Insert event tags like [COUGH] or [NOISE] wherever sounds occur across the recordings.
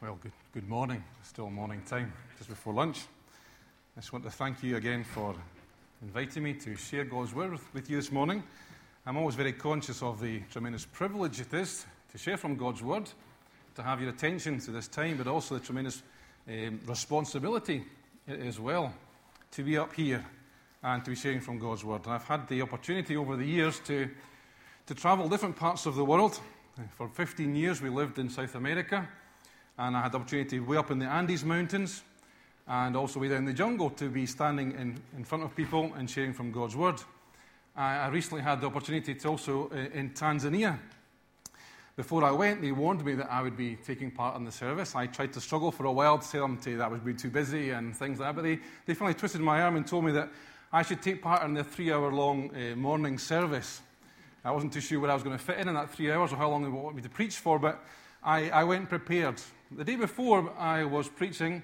Well, good, good morning. Still morning time, just before lunch. I just want to thank you again for inviting me to share God's Word with, with you this morning. I'm always very conscious of the tremendous privilege it is to share from God's Word, to have your attention to this time, but also the tremendous um, responsibility as well to be up here and to be sharing from God's Word. And I've had the opportunity over the years to, to travel different parts of the world. For 15 years, we lived in South America and I had the opportunity way up in the Andes Mountains and also way down in the jungle to be standing in, in front of people and sharing from God's Word. I, I recently had the opportunity to also uh, in Tanzania. Before I went, they warned me that I would be taking part in the service. I tried to struggle for a while to tell them to, that I was being too busy and things like that, but they, they finally twisted my arm and told me that I should take part in the three hour long uh, morning service. I wasn't too sure where I was going to fit in in that three hours or how long they wanted me to preach for, but I, I went prepared. The day before I was preaching,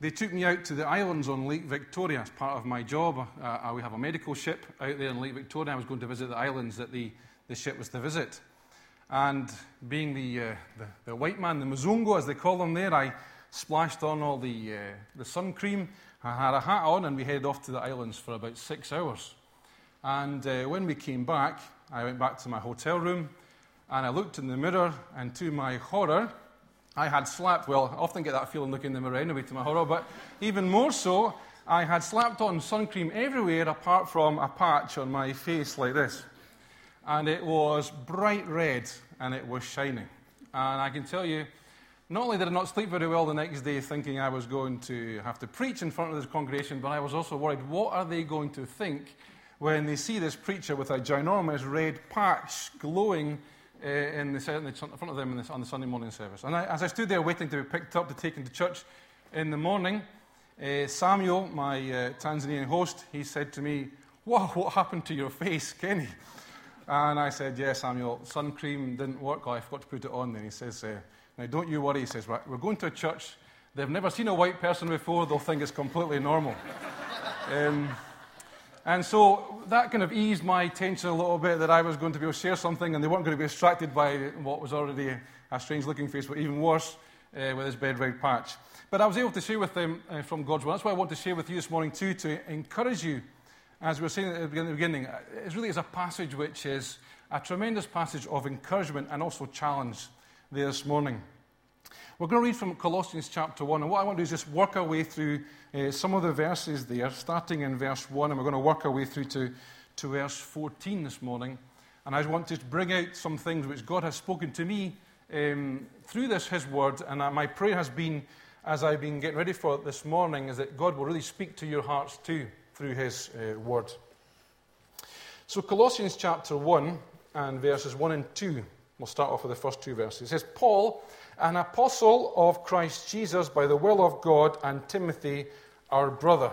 they took me out to the islands on Lake Victoria as part of my job. Uh, we have a medical ship out there in Lake Victoria. I was going to visit the islands that the, the ship was to visit. And being the, uh, the, the, white man, the Mzungu, as they call them there, I splashed on all the, uh, the sun cream. I had a hat on, and we headed off to the islands for about six hours. And uh, when we came back, I went back to my hotel room and I looked in the mirror, and to my horror, I had slapped, well, I often get that feeling looking in the mirror anyway, to my horror, but even more so, I had slapped on sun cream everywhere apart from a patch on my face like this. And it was bright red and it was shining. And I can tell you, not only did I not sleep very well the next day thinking I was going to have to preach in front of this congregation, but I was also worried what are they going to think when they see this preacher with a ginormous red patch glowing in, the, in, front of them the, on the Sunday morning service. And I, as I stood there waiting to be picked up to take into church in the morning, uh, Samuel, my uh, Tanzanian host, he said to me, Wow, what happened to your face, Kenny? And I said, Yeah, Samuel, sun cream didn't work. I forgot to put it on. Then he says, uh, Now, don't you worry. He says, right, We're going to a church. They've never seen a white person before. They'll think it's completely normal. [LAUGHS] um, and so that kind of eased my tension a little bit that I was going to be able to share something and they weren't going to be distracted by what was already a strange looking face, but even worse uh, with his bed red patch. But I was able to share with them uh, from God's word. That's why I want to share with you this morning, too, to encourage you. As we were saying at the beginning, uh, it really is a passage which is a tremendous passage of encouragement and also challenge there this morning. We're going to read from Colossians chapter 1, and what I want to do is just work our way through uh, some of the verses there, starting in verse 1, and we're going to work our way through to, to verse 14 this morning. And I want to bring out some things which God has spoken to me um, through this, His Word, and my prayer has been, as I've been getting ready for it this morning, is that God will really speak to your hearts too through His uh, Word. So, Colossians chapter 1 and verses 1 and 2. We'll start off with the first two verses. It says, Paul, an apostle of Christ Jesus by the will of God, and Timothy, our brother.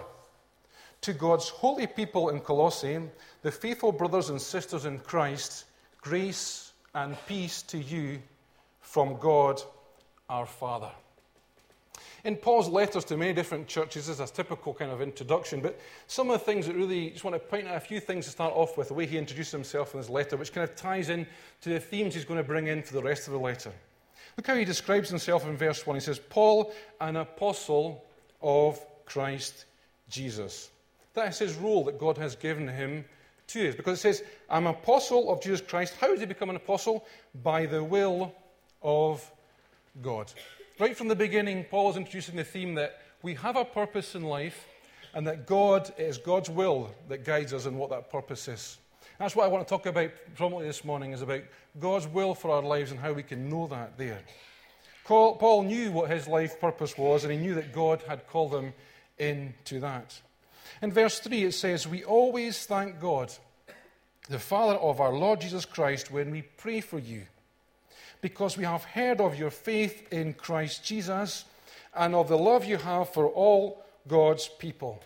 To God's holy people in Colossae, the faithful brothers and sisters in Christ, grace and peace to you from God our Father. In Paul's letters to many different churches, this is a typical kind of introduction, but some of the things that really just want to point out a few things to start off with, the way he introduces himself in his letter, which kind of ties in to the themes he's going to bring in for the rest of the letter. Look how he describes himself in verse 1. He says, Paul, an apostle of Christ Jesus. That is his role that God has given him to us. Because it says, I'm an apostle of Jesus Christ. How did he become an apostle? By the will of God. Right from the beginning, Paul is introducing the theme that we have a purpose in life and that God, it is God's will that guides us in what that purpose is. That's what I want to talk about prominently this morning, is about God's will for our lives and how we can know that there. Paul knew what his life purpose was, and he knew that God had called him into that. In verse 3, it says, We always thank God, the Father of our Lord Jesus Christ, when we pray for you because we have heard of your faith in Christ Jesus and of the love you have for all God's people.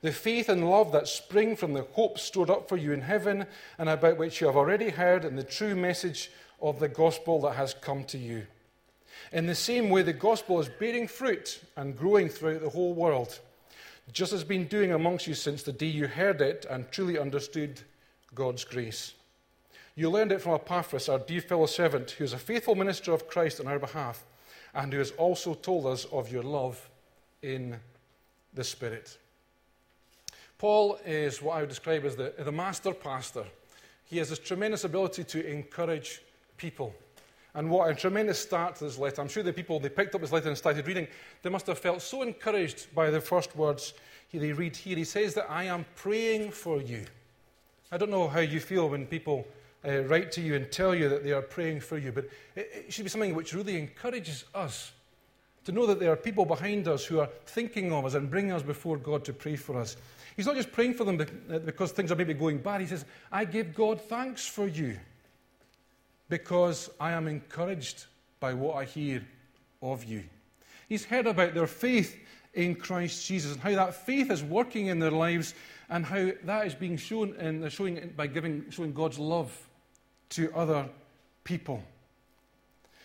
The faith and love that spring from the hope stored up for you in heaven and about which you have already heard in the true message of the gospel that has come to you. In the same way, the gospel is bearing fruit and growing throughout the whole world, just as it's been doing amongst you since the day you heard it and truly understood God's grace. You learned it from Epaphras, our dear fellow servant, who is a faithful minister of Christ on our behalf, and who has also told us of your love in the Spirit. Paul is what I would describe as the, the master pastor. He has this tremendous ability to encourage people. And what a tremendous start to this letter. I'm sure the people, they picked up his letter and started reading, they must have felt so encouraged by the first words they read here. He says that I am praying for you. I don't know how you feel when people uh, write to you and tell you that they are praying for you, but it, it should be something which really encourages us to know that there are people behind us who are thinking of us and bringing us before God to pray for us. He's not just praying for them uh, because things are maybe going bad. He says, I give God thanks for you because I am encouraged by what I hear of you. He's heard about their faith in Christ Jesus and how that faith is working in their lives and how that is being shown in, showing by giving, showing God's love to other people.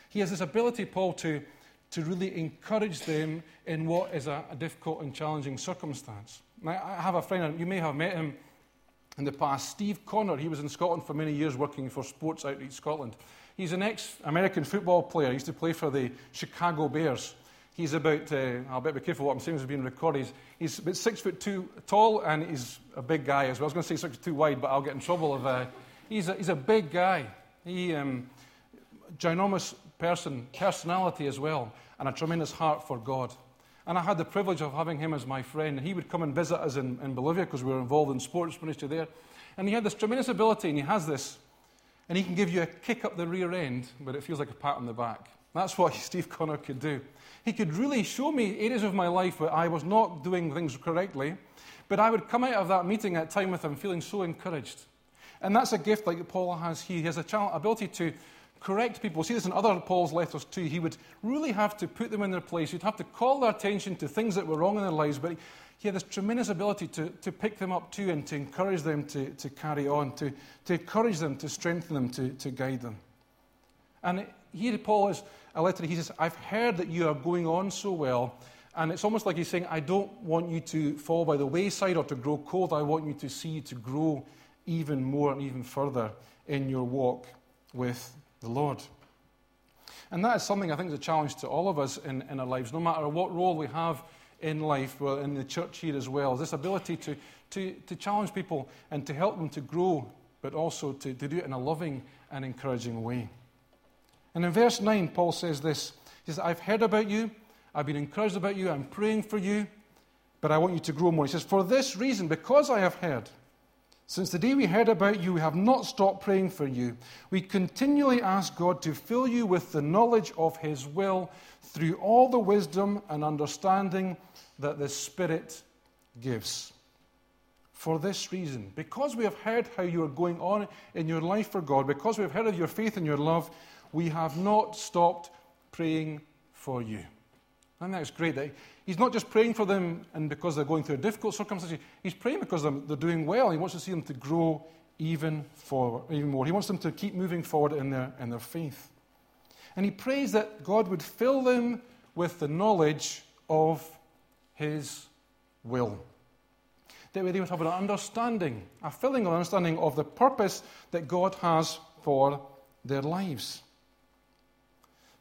He has this ability, Paul, to, to really encourage them in what is a, a difficult and challenging circumstance. Now, I have a friend, you may have met him in the past, Steve Connor. He was in Scotland for many years working for Sports Outreach Scotland. He's an ex American football player. He used to play for the Chicago Bears. He's about, uh, I'll better be careful what I'm saying is being recorded. He's, he's about six foot two tall and he's a big guy as well. I was going to say six foot two wide, but I'll get in trouble if. Uh, he's, a, he's a big guy. He, um, ginormous person, personality as well, and a tremendous heart for God. And I had the privilege of having him as my friend. He would come and visit us in, in Bolivia because we were involved in sports ministry there. And he had this tremendous ability, and he has this. And he can give you a kick up the rear end, but it feels like a pat on the back. That's what [LAUGHS] Steve Connor could do. He could really show me areas of my life where I was not doing things correctly, but I would come out of that meeting at time with him feeling so encouraged. And that's a gift like Paul has. He has a ability to correct people. See this in other Paul's letters too. He would really have to put them in their place. He'd have to call their attention to things that were wrong in their lives, but he had this tremendous ability to, to pick them up too and to encourage them to, to carry on, to, to encourage them, to strengthen them, to, to guide them. And here Paul is a letter, he says, I've heard that you are going on so well. And it's almost like he's saying, I don't want you to fall by the wayside or to grow cold. I want you to see you to grow even more and even further in your walk with the Lord. And that is something I think is a challenge to all of us in, in our lives, no matter what role we have in life, well, in the church here as well, this ability to, to, to challenge people and to help them to grow, but also to, to do it in a loving and encouraging way. And in verse 9, Paul says this He says, I've heard about you, I've been encouraged about you, I'm praying for you, but I want you to grow more. He says, For this reason, because I have heard, since the day we heard about you, we have not stopped praying for you. We continually ask God to fill you with the knowledge of His will through all the wisdom and understanding that the Spirit gives. For this reason, because we have heard how you are going on in your life for God, because we have heard of your faith and your love, we have not stopped praying for you. And that's great that he's not just praying for them and because they're going through a difficult circumstance, he's praying because they're, doing well. He wants to see them to grow even, forward, even more. He wants them to keep moving forward in their, in their faith. And he prays that God would fill them with the knowledge of his will. That way they would have an understanding, a filling of understanding of the purpose that God has for their lives.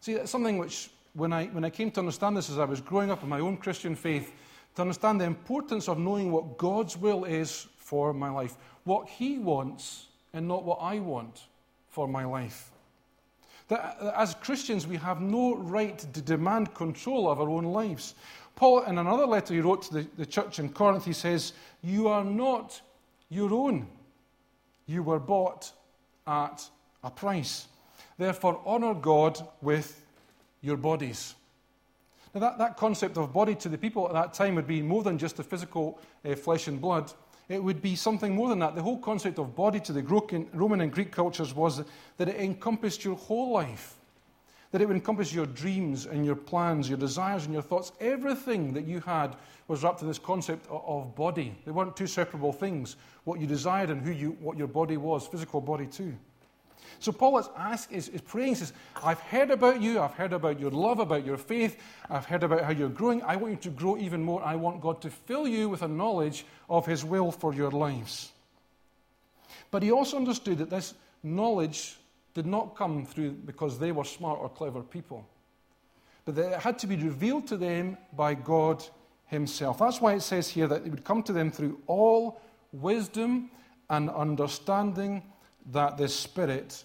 See, that's something which, when I, when I came to understand this as I was growing up in my own Christian faith, to understand the importance of knowing what God's will is for my life, what He wants and not what I want for my life. That as Christians, we have no right to demand control of our own lives. Paul, in another letter he wrote to the, the church in Corinth, he says, You are not your own. You were bought at a price. Therefore, honor God with your bodies. Now, that, that concept of body to the people at that time would be more than just the physical uh, flesh and blood. It would be something more than that. The whole concept of body to the Roman and Greek cultures was that it encompassed your whole life, that it would encompass your dreams and your plans, your desires and your thoughts. Everything that you had was wrapped in this concept of body. They weren't two separable things. What you desired and who you, what your body was, physical body too. So Paul is, asking, is, is praying, says, I've heard about you, I've heard about your love, about your faith, I've heard about how you're growing. I want you to grow even more. I want God to fill you with a knowledge of his will for your lives. But he also understood that this knowledge did not come through because they were smart or clever people. but that it had to be revealed to them by God Himself. That's why it says here that it would come to them through all wisdom and understanding that the Spirit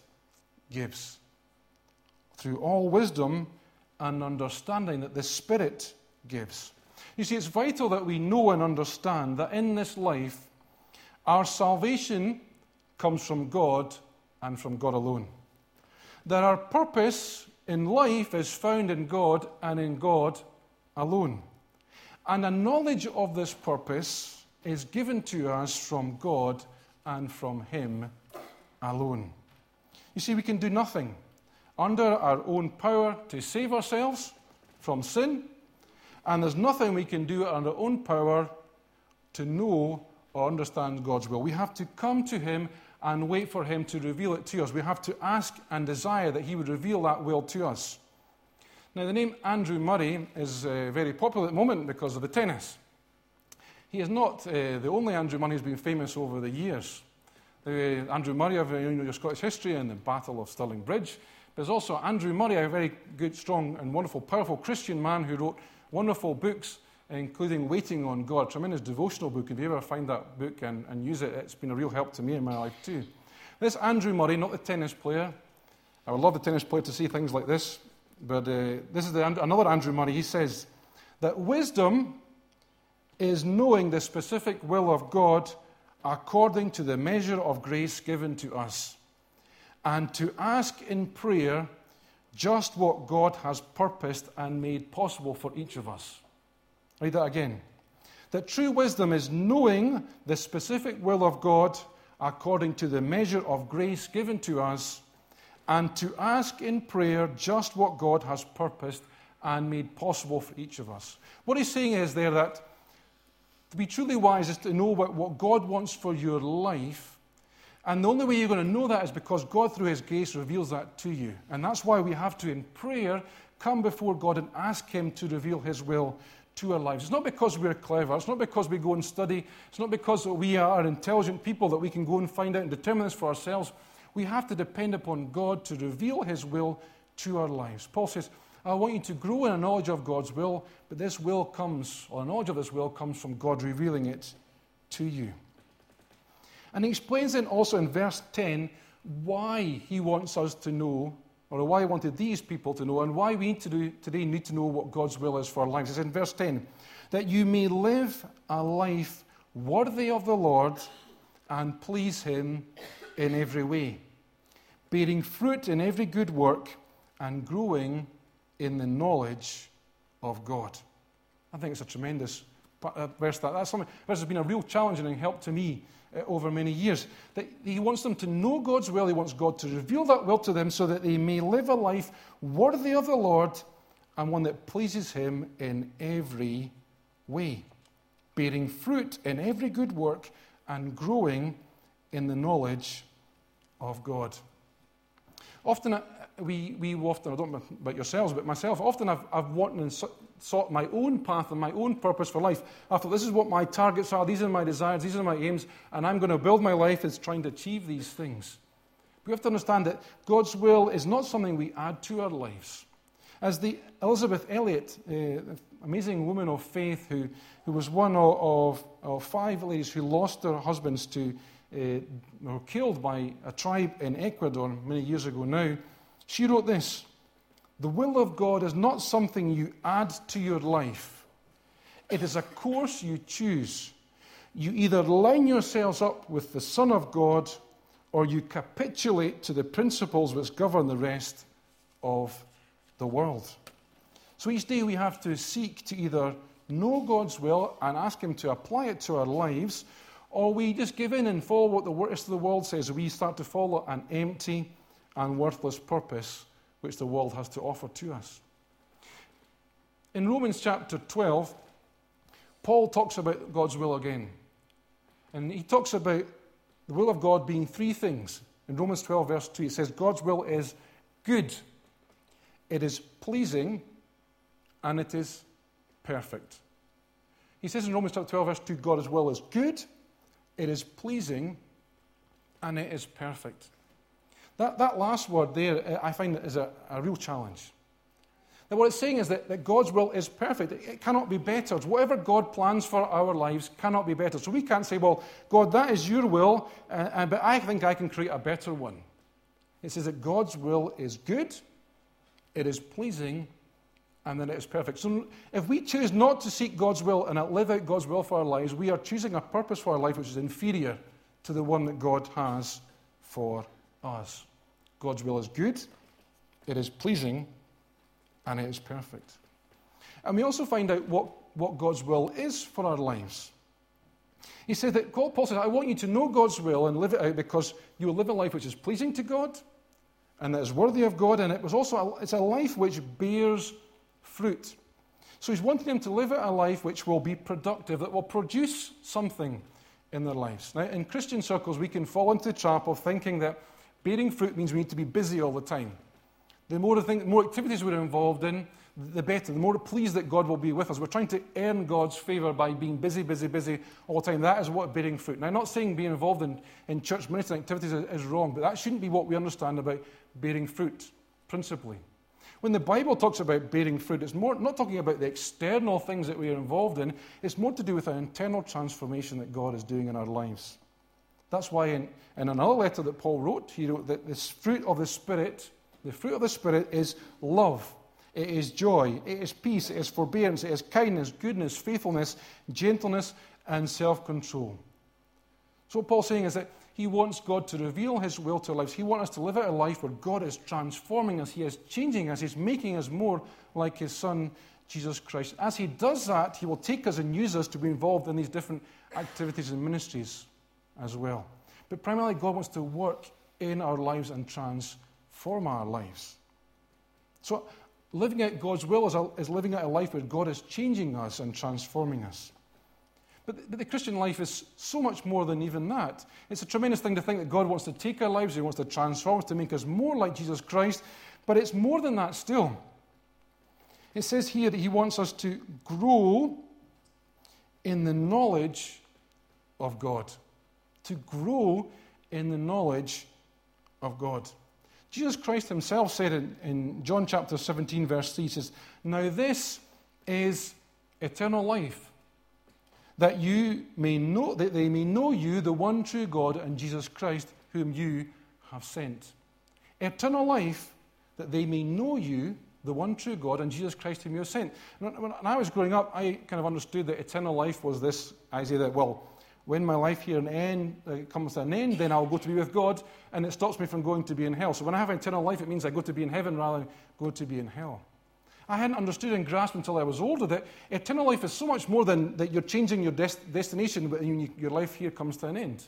gives. Through all wisdom and understanding that the Spirit gives. You see, it's vital that we know and understand that in this life, our salvation comes from God and from God alone. That our purpose in life is found in God and in God alone. And a knowledge of this purpose is given to us from God and from Him alone. You see, we can do nothing under our own power to save ourselves from sin, and there's nothing we can do under our own power to know or understand God's will. We have to come to Him and wait for Him to reveal it to us. We have to ask and desire that He would reveal that will to us. Now, the name Andrew Murray is uh, very popular at the moment because of the tennis. He is not uh, the only Andrew Murray who's been famous over the years. Uh, Andrew Murray of your Scottish history and the Battle of Stirling Bridge. There's also Andrew Murray, a very good, strong, and wonderful, powerful Christian man who wrote wonderful books, including Waiting on God, tremendous devotional book. If you ever find that book and, and use it, it's been a real help to me in my life too. This Andrew Murray, not the tennis player. I would love the tennis player to see things like this, but uh, this is the, another Andrew Murray. He says that wisdom is knowing the specific will of God according to the measure of grace given to us, and to ask in prayer just what God has purposed and made possible for each of us. Read that again. That true wisdom is knowing the specific will of God according to the measure of grace given to us, and to ask in prayer just what God has purposed and made possible for each of us. What he's saying is there that to be truly wise is to know what, what God wants for your life. And the only way you're going to know that is because God, through His grace, reveals that to you. And that's why we have to, in prayer, come before God and ask Him to reveal His will to our lives. It's not because we're clever. It's not because we go and study. It's not because we are intelligent people that we can go and find out and determine this for ourselves. We have to depend upon God to reveal His will to our lives. Paul says, I want you to grow in a knowledge of God's will, but this will comes, or a knowledge of this will comes from God revealing it to you. And he explains then also in verse 10 why he wants us to know, or why he wanted these people to know, and why we need to do, today need to know what God's will is for our lives. It's in verse 10 that you may live a life worthy of the Lord and please him in every way, bearing fruit in every good work and growing in the knowledge of God. I think it's a tremendous uh, verse. That that's something. This has been a real challenge and help to me uh, over many years. That he wants them to know God's will. He wants God to reveal that will to them, so that they may live a life worthy of the Lord and one that pleases Him in every way, bearing fruit in every good work and growing in the knowledge of God. Often, we, we often, I don't know about yourselves, but myself, often I've, I've wanted and sought my own path and my own purpose for life. I thought, this is what my targets are, these are my desires, these are my aims, and I'm going to build my life as trying to achieve these things. We have to understand that God's will is not something we add to our lives. As the Elisabeth Elliot, uh, amazing woman of faith who, who was one of, of, five ladies who lost their husbands to, uh, were killed by a tribe in Ecuador many years ago now, she wrote this The will of God is not something you add to your life, it is a course you choose. You either line yourselves up with the Son of God or you capitulate to the principles which govern the rest of the world. So each day we have to seek to either know God's will and ask Him to apply it to our lives, or we just give in and follow what the rest of the world says. We start to follow an empty, and worthless purpose which the world has to offer to us. In Romans chapter 12, Paul talks about God's will again. And he talks about the will of God being three things. In Romans 12, verse 2, it says, God's will is good, it is pleasing, and it is perfect. He says in Romans chapter 12, verse 2, God's will is good, it is pleasing, and it is perfect. That, that last word there, uh, I find is a, a real challenge. What it's saying is that, that God's will is perfect. It, it cannot be bettered. Whatever God plans for our lives cannot be bettered. So we can't say, well, God, that is your will, uh, uh, but I think I can create a better one. It says that God's will is good, it is pleasing, and that it is perfect. So if we choose not to seek God's will and live out God's will for our lives, we are choosing a purpose for our life which is inferior to the one that God has for us. God's will is good, it is pleasing, and it is perfect. And we also find out what, what God's will is for our lives. He said that Paul says, I want you to know God's will and live it out because you will live a life which is pleasing to God and that is worthy of God, and it was also a, it's a life which bears fruit. So he's wanting them to live out a life which will be productive, that will produce something in their lives. Now, in Christian circles, we can fall into the trap of thinking that bearing fruit means we need to be busy all the time. The more, think, the more activities we're involved in, the better. The more pleased that God will be with us. We're trying to earn God's favour by being busy, busy, busy all the time. That is what bearing fruit. Now, I'm not saying being involved in, in church ministry activities is, is wrong, but that shouldn't be what we understand about bearing fruit, principally. When the Bible talks about bearing fruit, it's more not talking about the external things that we are involved in, it's more to do with an internal transformation that God is doing in our lives. That's why in, in another letter that Paul wrote, he wrote that this fruit of the Spirit, the fruit of the Spirit is love, it is joy, it is peace, it is forbearance, it is kindness, goodness, faithfulness, gentleness, and self control. So, what Paul's saying is that he wants God to reveal His will to our lives. He wants us to live out a life where God is transforming us, He is changing us, He's making us more like His Son, Jesus Christ. As He does that, He will take us and use us to be involved in these different activities and ministries as well. But primarily, God wants to work in our lives and transform our lives. So, living out God's will is, a, is living out a life where God is changing us and transforming us. But the, the Christian life is so much more than even that. It's a tremendous thing to think that God wants to take our lives, He wants to transform us, to make us more like Jesus Christ. But it's more than that still. It says here that He wants us to grow in the knowledge of God. To grow in the knowledge of God. Jesus Christ himself said in, in, John chapter 17, verse 3, he says, Now this is eternal life, that you may know that they may know you, the one true God, and Jesus Christ, whom you have sent. Eternal life, that they may know you, the one true God, and Jesus Christ, whom you have sent. When I was growing up, I kind of understood that eternal life was this idea that, well, when my life here an end, uh, comes to an end, then I'll go to be with God, and it stops me from going to be in hell. So when I have eternal life, it means I go to be in heaven rather than go to be in hell. I hadn't understood and grasped until I was older that eternal life is so much more than that you're changing your des- destination when your life here comes to an end.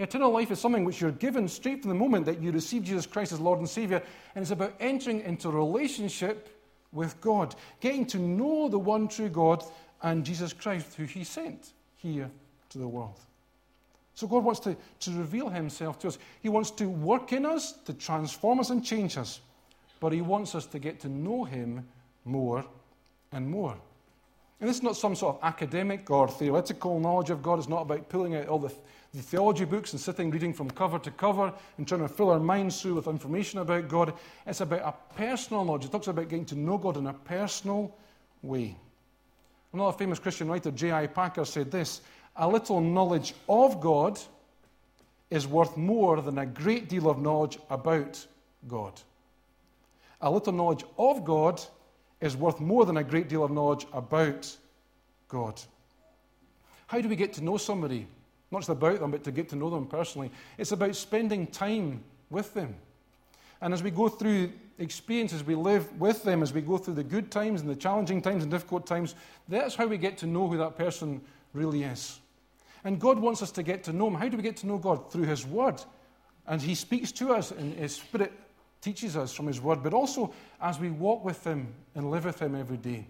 Eternal life is something which you're given straight from the moment that you receive Jesus Christ as Lord and Savior, and it's about entering into relationship with God, getting to know the one true God and Jesus Christ, who He sent here to the world. So God wants to, to reveal Himself to us. He wants to work in us, to transform us and change us, but He wants us to get to know Him more and more. And this is not some sort of academic or theoretical knowledge of God. It's not about pulling out all the, the theology books and sitting reading from cover to cover and trying to fill our minds through with information about God. It's about a personal knowledge. It talks about getting to know God in a personal way. Another famous Christian writer, J.I. Packer, said this A little knowledge of God is worth more than a great deal of knowledge about God. A little knowledge of God is worth more than a great deal of knowledge about God. How do we get to know somebody? Not just about them, but to get to know them personally. It's about spending time with them. And as we go through experiences, we live with them, as we go through the good times and the challenging times and difficult times, that's how we get to know who that person really is. And God wants us to get to know Him. How do we get to know God? Through His Word. And He speaks to us, and His Spirit teaches us from His Word, but also as we walk with Him and live with Him every day.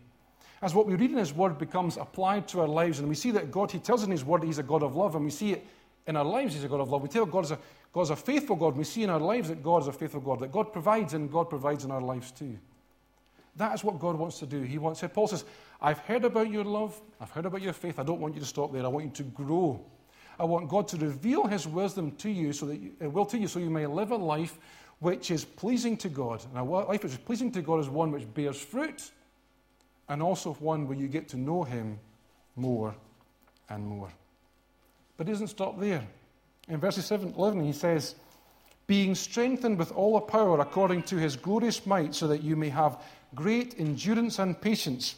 As what we read in His Word becomes applied to our lives, and we see that God, He tells in His Word He's a God of love, and we see it in our lives He's a God of love. We tell God is a, God is a faithful God. We see in our lives that God is a faithful God, that God provides, and God provides in our lives too. That is what God wants to do. He wants, Paul says, I've heard about your love, I've heard about your faith. I don't want you to stop there. I want you to grow. I want God to reveal His wisdom to you, so that you, uh, will to you, so you may live a life which is pleasing to God. And a life which is pleasing to God is one which bears fruit and also one where you get to know Him more and more. But it doesn't stop there. In verses 7, 11, he says, Being strengthened with all the power according to his glorious might, so that you may have great endurance and patience,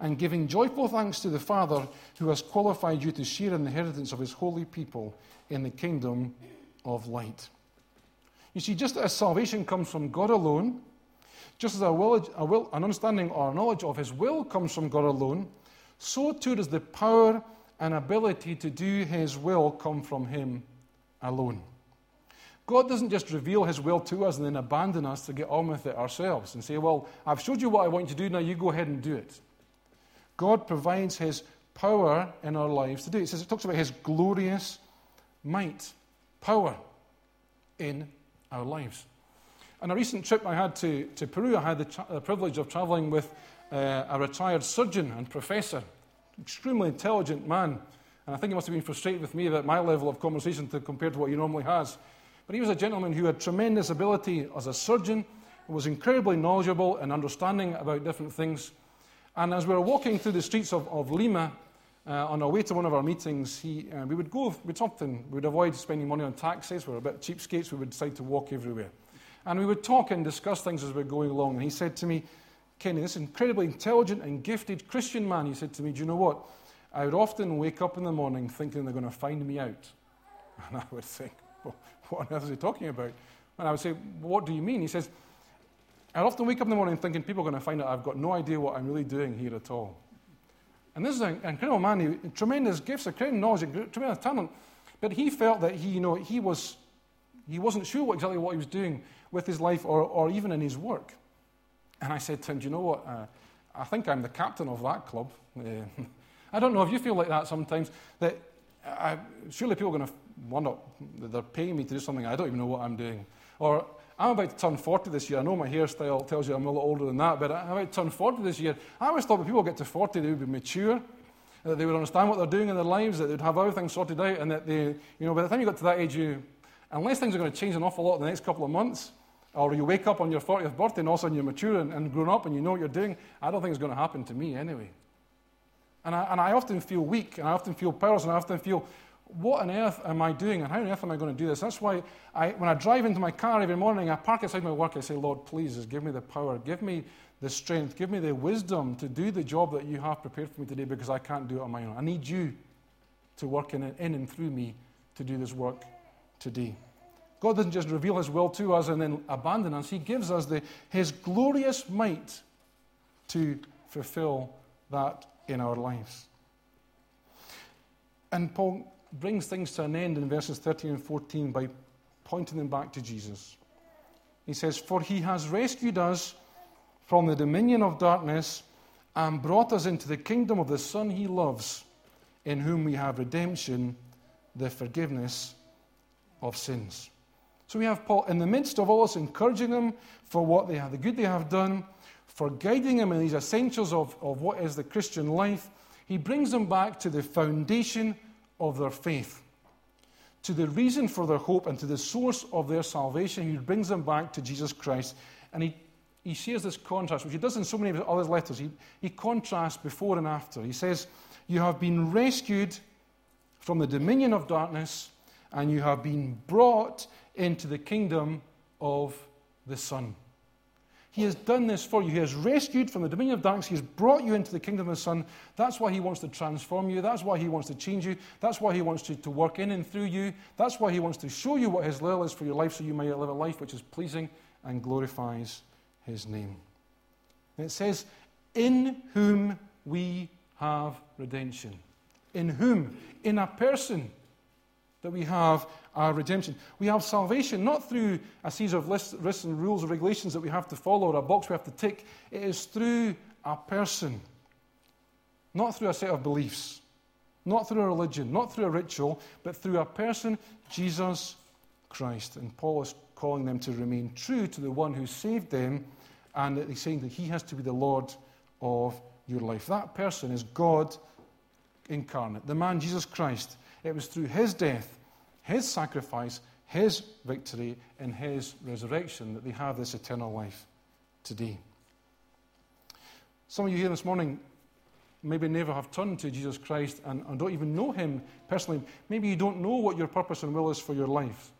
and giving joyful thanks to the Father who has qualified you to share in the inheritance of his holy people in the kingdom of light. You see, just as salvation comes from God alone, just as a will, a will, an understanding or a knowledge of his will comes from God alone, so too does the power and ability to do his will come from him alone. God doesn't just reveal his will to us and then abandon us to get on with it ourselves and say, Well, I've showed you what I want you to do, now you go ahead and do it. God provides his power in our lives to do it. It, says, it talks about his glorious might, power in our lives. On a recent trip I had to, to Peru, I had the, tra- the privilege of traveling with uh, a retired surgeon and professor, extremely intelligent man. And I think he must have been frustrated with me about my level of conversation to, compared to what he normally has. But he was a gentleman who had tremendous ability as a surgeon, was incredibly knowledgeable and understanding about different things. And as we were walking through the streets of, of Lima uh, on our way to one of our meetings, he, uh, we would go, we'd often, we'd avoid spending money on taxis. We were a bit cheapskates. We would decide to walk everywhere. And we would talk and discuss things as we were going along. And he said to me, Kenny, this incredibly intelligent and gifted Christian man, he said to me, Do you know what? I would often wake up in the morning thinking they're going to find me out. [LAUGHS] And I would think, well, [LAUGHS] What on earth is he talking about? And I would say, What do you mean? He says, I often wake up in the morning thinking people are going to find out I've got no idea what I'm really doing here at all. And this is an incredible man, he, tremendous gifts, a tremendous knowledge, a tremendous talent. But he felt that he, you know, he, was, he wasn't sure what, exactly what he was doing with his life or, or even in his work. And I said to him, Do you know what? Uh, I think I'm the captain of that club. Uh, [LAUGHS] I don't know if you feel like that sometimes, that I, surely people are going to that they're paying me to do something I don't even know what I'm doing. Or I'm about to turn 40 this year. I know my hairstyle tells you I'm a little older than that, but I'm about to turn 40 this year. I always thought when people get to 40, they would be mature, that they would understand what they're doing in their lives, that they'd have everything sorted out, and that they, you know, by the time you got to that age, you, unless things are going to change an awful lot in the next couple of months, or you wake up on your 40th birthday and all of a sudden you're mature and, and grown up and you know what you're doing, I don't think it's going to happen to me anyway. And I, and I often feel weak, and I often feel powerless, and I often feel, what on earth am I doing, and how on earth am I going to do this? That's why I, when I drive into my car every morning, I park outside my work, I say, Lord, please, just give me the power, give me the strength, give me the wisdom to do the job that you have prepared for me today because I can't do it on my own. I need you to work in, in and through me to do this work today. God doesn't just reveal His will to us and then abandon us, He gives us the, His glorious might to fulfill that in our lives. And Paul brings things to an end in verses 13 and 14 by pointing them back to Jesus. He says, For he has rescued us from the dominion of darkness and brought us into the kingdom of the Son he loves, in whom we have redemption, the forgiveness of sins. So we have Paul in the midst of all this, encouraging them for what they have, the good they have done, for guiding them in these essentials of, of what is the Christian life. He brings them back to the foundation of their faith, to the reason for their hope, and to the source of their salvation. He brings them back to Jesus Christ. And he, he shares this contrast, which he does in so many of his other letters. He, he contrasts before and after. He says, You have been rescued from the dominion of darkness, and you have been brought into the kingdom of the Son. He has done this for you. He has rescued from the dominion of darkness. He has brought you into the kingdom of the Son. That's why He wants to transform you. That's why He wants to change you. That's why He wants to, to work in and through you. That's why He wants to show you what His will is for your life so you may live a life which is pleasing and glorifies His name. And it says, In whom we have redemption. In whom? In a person that we have our redemption. We have salvation not through a series of lists, lists and rules or regulations that we have to follow or a box we have to tick. It is through a person, not through a set of beliefs, not through a religion, not through a ritual, but through a person, Jesus Christ. And Paul is calling them to remain true to the one who saved them, and that he's saying that he has to be the Lord of your life. That person is God incarnate, the man Jesus Christ. It was through his death his sacrifice, his victory and his resurrection that they have this eternal life today. Some of you here this morning maybe never have turned to Jesus Christ and, and don't even know him personally. Maybe you don't know what your purpose and will is for your life.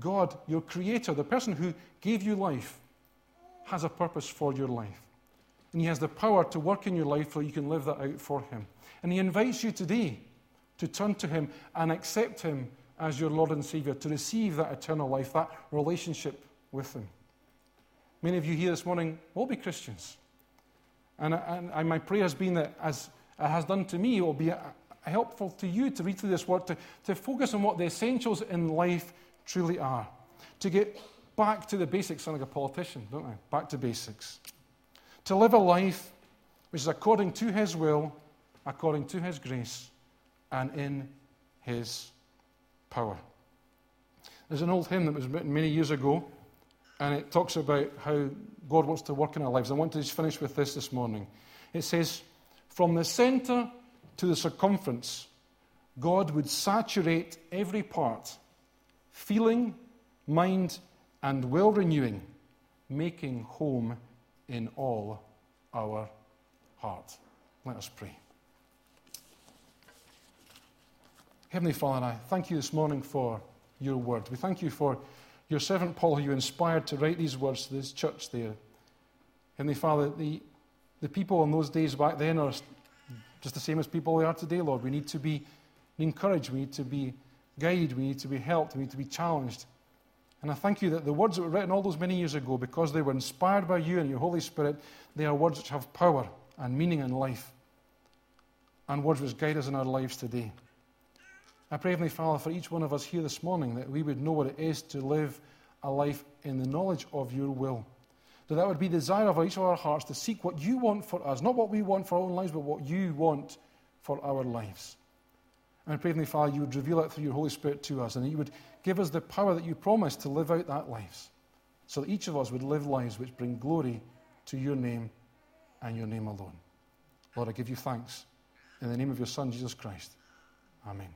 God, your creator, the person who gave you life, has a purpose for your life. And He has the power to work in your life so you can live that out for Him. And He invites you today to turn to Him and accept Him as your Lord and Savior, to receive that eternal life, that relationship with Him. Many of you here this morning will be Christians. And, and, and my prayer has been that, as it has done to me, it will be helpful to you to read through this word, to, to focus on what the essentials in life truly are. To get back to the basics, sound like a politician, don't I? Back to basics. To live a life which is according to His will, according to His grace, and in His power. There's an old hymn that was written many years ago, and it talks about how God wants to work in our lives. I want to just finish with this this morning. It says, From the center to the circumference, God would saturate every part, feeling, mind, and will renewing, making home in all our heart. Let us pray. Heavenly Father, I thank you this morning for your word. We thank you for your servant Paul, who you inspired to write these words to this church there. Heavenly Father, the, the people in those days back then are just the same as people they are today, Lord. We need to be encouraged, we need to be guided, we need to be helped, we need to be challenged. And I thank you that the words that were written all those many years ago, because they were inspired by you and your Holy Spirit, they are words which have power and meaning in life, and words which guide us in our lives today. I pray, Heavenly Father, for each one of us here this morning that we would know what it is to live a life in the knowledge of your will. That that would be the desire of each of our hearts to seek what you want for us, not what we want for our own lives, but what you want for our lives. And I pray, Heavenly Father, you would reveal it through your Holy Spirit to us, and that you would give us the power that you promised to live out that life, so that each of us would live lives which bring glory to your name and your name alone. Lord, I give you thanks in the name of your Son, Jesus Christ. Amen.